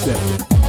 step.